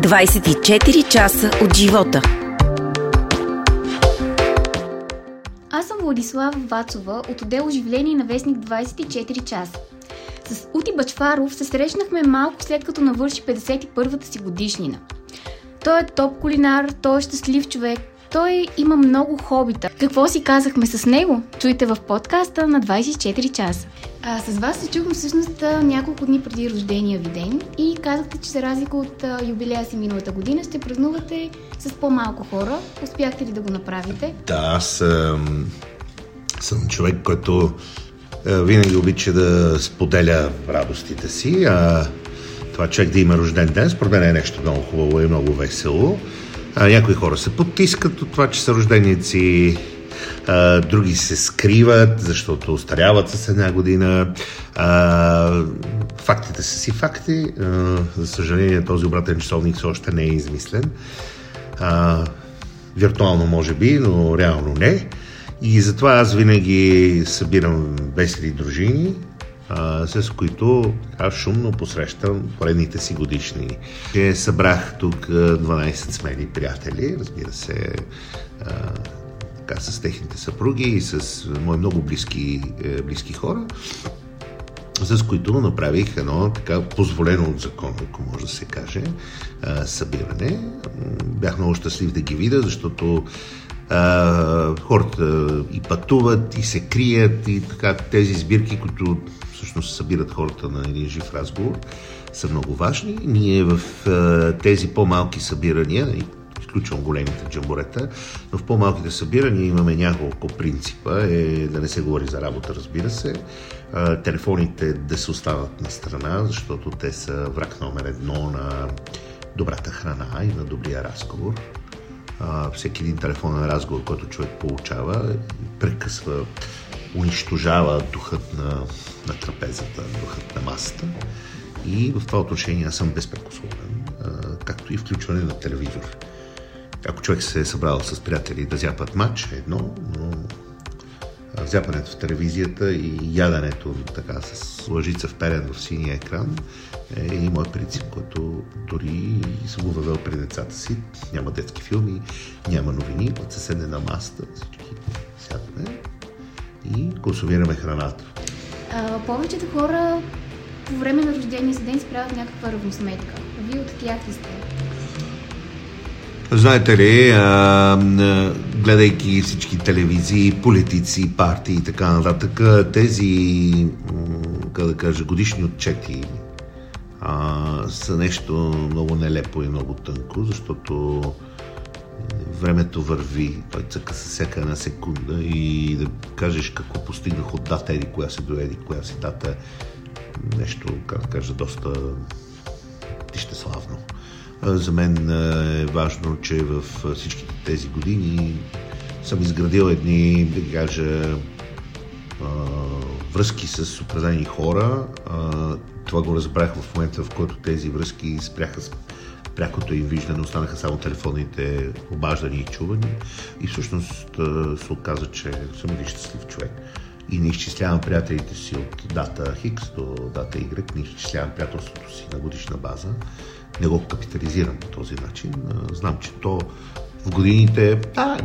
24 часа от живота. Аз съм Владислава Вацова от отдел оживление на вестник 24 часа. С Ути Бачваров се срещнахме малко след като навърши 51-та си годишнина. Той е топ кулинар, той е щастлив човек, той има много хобита. Какво си казахме с него? Чуйте в подкаста на 24 часа. А, с вас се чухме всъщност няколко дни преди рождения ви ден и казахте, че за разлика от а, юбилея си миналата година ще празнувате с по-малко хора. Успяхте ли да го направите? Да, аз съм, съм човек, който а, винаги обича да споделя радостите си. А, това човек да има рожден ден, според мен е нещо много хубаво и много весело. А, някои хора се потискат от това, че са рожденици, други се скриват, защото устаряват с една година. Фактите са си факти. За съжаление, този обратен часовник все още не е измислен. Виртуално може би, но реално не. И затова аз винаги събирам весели дружини, с които аз шумно посрещам поредните си годишни. Че събрах тук 12 смели приятели, разбира се, така, с техните съпруги и с мои много близки, е, близки хора, с които направих едно така позволено от закон, ако може да се каже, събиране. Бях много щастлив да ги видя, защото хората и пътуват, и се крият, и така тези сбирки, които всъщност събират хората на един жив разговор, са много важни. Ние в тези по-малки събирания, изключвам големите джамбурета, но в по-малките събирания имаме няколко принципа. Е да не се говори за работа, разбира се. А, телефоните да се остават на страна, защото те са враг номер едно на добрата храна и на добрия разговор. А, всеки един телефонен разговор, който човек получава, прекъсва, унищожава духът на, на трапезата, духът на масата. И в това отношение аз съм безпрекословен, както и включване на телевизор. Ако човек се е събрал с приятели да зяпат матч, е едно, но зяпането в телевизията и яденето така с лъжица вперен в синия екран е и мой принцип, който дори съм го въвел при децата си. Няма детски филми, няма новини, от се седне на масата, всички сядаме и консумираме храната. А, повечето хора по време на рождения си ден си правят някаква равносметка. Вие от тях ли сте? Знаете ли, гледайки всички телевизии, политици, партии и така нататък, тези, как да кажа, годишни отчети са нещо много нелепо и много тънко, защото времето върви, той цъка с всяка една секунда и да кажеш какво постигнах от дата еди, коя се доеди, коя си дата, нещо, как да кажа, доста тищеславно. За мен е важно, че в всичките тези години съм изградил едни, да кажа, връзки с определени хора. Това го разбрах в момента, в който тези връзки спряха с прякото им виждане, останаха само телефонните обаждания и чувания. И всъщност се оказа, че съм един щастлив човек. И не изчислявам приятелите си от дата Хикс до дата Y, не изчислявам приятелството си на годишна база не го капитализирам по този начин. Знам, че то в годините, да,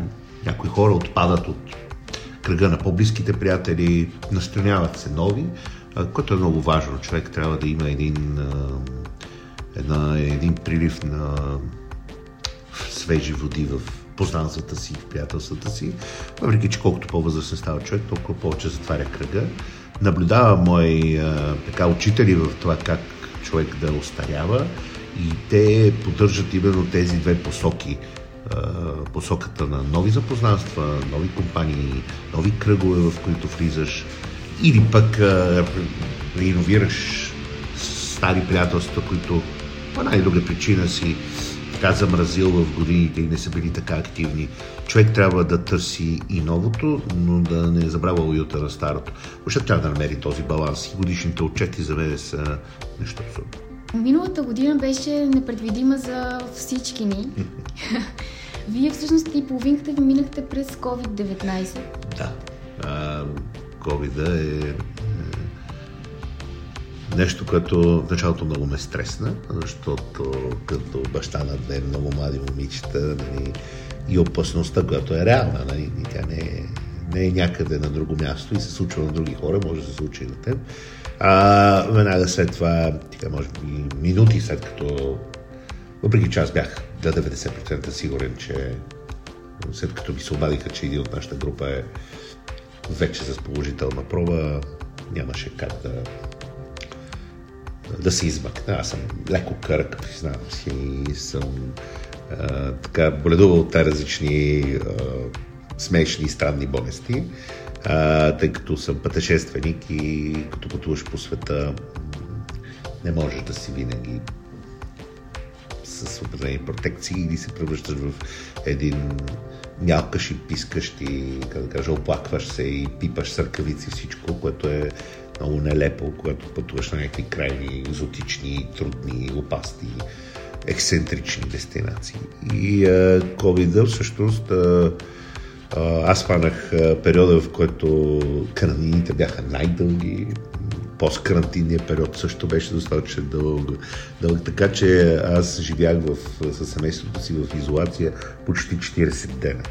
някои хора отпадат от кръга на по-близките приятели, настраняват се нови, което е много важно. Човек трябва да има един, една, един прилив на свежи води в познанствата си, в приятелствата си. Въпреки, че колкото по-възрастен става човек, толкова повече затваря кръга. Наблюдава мои така, учители в това как човек да остарява и те поддържат именно тези две посоки. Посоката на нови запознанства, нови компании, нови кръгове, в които влизаш, или пък реиновираш стари приятелства, които по една и друга причина си така замразил в годините и не са били така активни. Човек трябва да търси и новото, но да не забравя уюта на старото. Въобще трябва да намери този баланс. И годишните отчети за мен са нещо абсурдно. Миналата година беше непредвидима за всички ни. Вие всъщност и половинката ви минахте през COVID-19. Да. COVID е, е нещо, което в началото много ме стресна, защото като баща на две много млади момичета нали, и опасността, която е реална, нали, тя не е, не е някъде на друго място и се случва на други хора, може да се случи и на теб. А, веднага след това, така, може би минути след като, въпреки че аз бях до 90% сигурен, че след като ми се обадиха, че един от нашата група е вече с положителна проба, нямаше как да, да се измъкна. Аз съм леко кърк, признавам си, и съм а, така боледувал от различни а, смешни и странни болести, а, тъй като съм пътешественик и като пътуваш по света не можеш да си винаги с определени протекции или се превръщаш в един мялкаш и пискаш и, как да кажа, оплакваш се и пипаш с ръкавици всичко, което е много нелепо, когато пътуваш на някакви крайни, екзотични, трудни, опасни, ексцентрични дестинации. И COVID всъщност аз хванах периода, в който карантините бяха най-дълги, посткарантинния период също беше достатъчно дълъг, дълъг. Така че аз живях в, със семейството си в изолация почти 40 дена.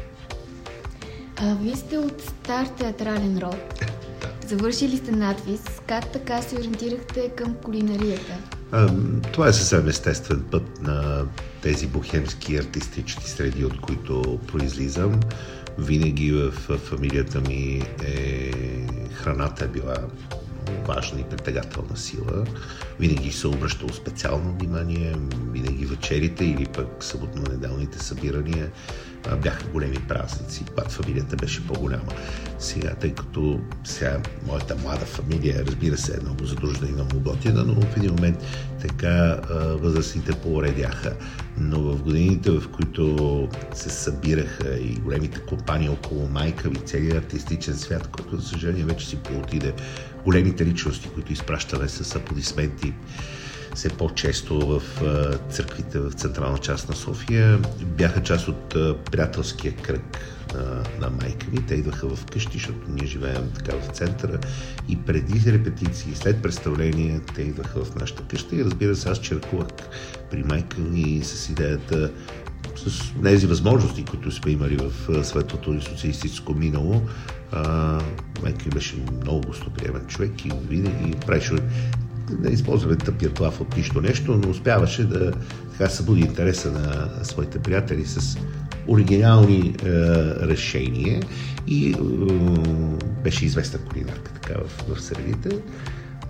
А, вие сте от стар театрален род. да. Завършили сте надвис. Как така се ориентирахте към кулинарията? Това е съвсем естествен път на тези бухемски артистични среди, от които произлизам. Винаги в фамилията ми е храната е била важна и притегателна сила. Винаги се обръщало специално внимание, винаги вечерите или пък съботно-неделните събирания бяха големи празници, когато фамилията беше по-голяма. Сега, тъй като сега моята млада фамилия, разбира се, е много задружена и много готина, но в един момент така възрастните поуредяха. Но в годините, в които се събираха и големите компании около майка ви, целият артистичен свят, който, за съжаление, вече си поотиде, големите личности, които изпращаме с аплодисменти, все по-често в църквите в централна част на София. Бяха част от приятелския кръг на, майка ми. Те идваха в къщи, защото ние живеем така в центъра. И преди репетиции, след представление, те идваха в нашата къща. И разбира се, аз черкувах при майка ми с идеята с тези възможности, които сме имали в светлото и социалистическо минало. А, майка ми беше много гостоприемен човек и винаги правеше да използваме тъпия плав от нищо нещо, но успяваше да така събуди интереса на своите приятели с оригинални е, решения и е, беше известна кулинарка така в, в средите.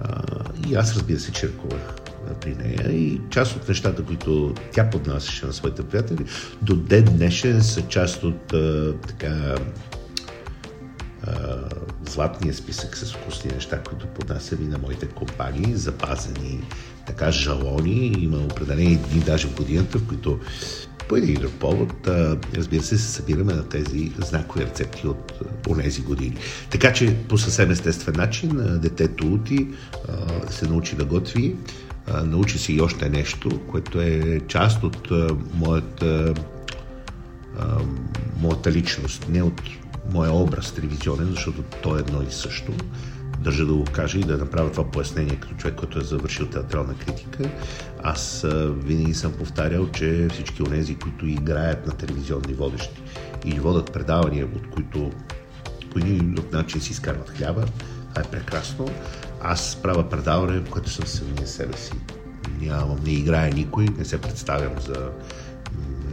А, и аз разбира се черкувах при нея и част от нещата, които тя поднасяше на своите приятели, до ден днешен са част от а, така златния списък с вкусни неща, които поднасям и на моите компании, запазени така жалони. Има определени дни даже в годината, в които по един или друг повод, разбира се, се събираме на тези знакови рецепти от онези години. Така че по съвсем естествен начин детето Ути се научи да готви, научи си и още нещо, което е част от моята, моята личност, не от моя образ телевизионен, защото то е едно и също. Държа да го кажа и да направя това пояснение като човек, който е завършил театрална критика. Аз винаги съм повтарял, че всички от тези, които играят на телевизионни водещи или водят предавания, от които по един друг начин си изкарват хляба, това е прекрасно. Аз правя предаване, в което съм самия себе си. Нямам, не играя никой, не се представям за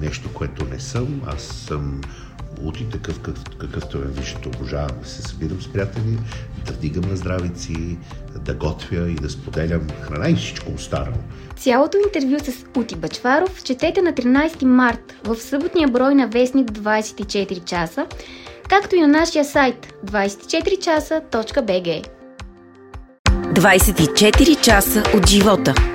нещо, което не съм. Аз съм и такъв какъв, какъвто ме виждате, обожавам да се събирам с приятели, да вдигам на здравици, да готвя и да споделям храна и всичко останало. Цялото интервю с Ути Бачваров четете на 13 март в съботния брой на Вестник 24 часа, както и на нашия сайт 24часа.bg. 24 часа от живота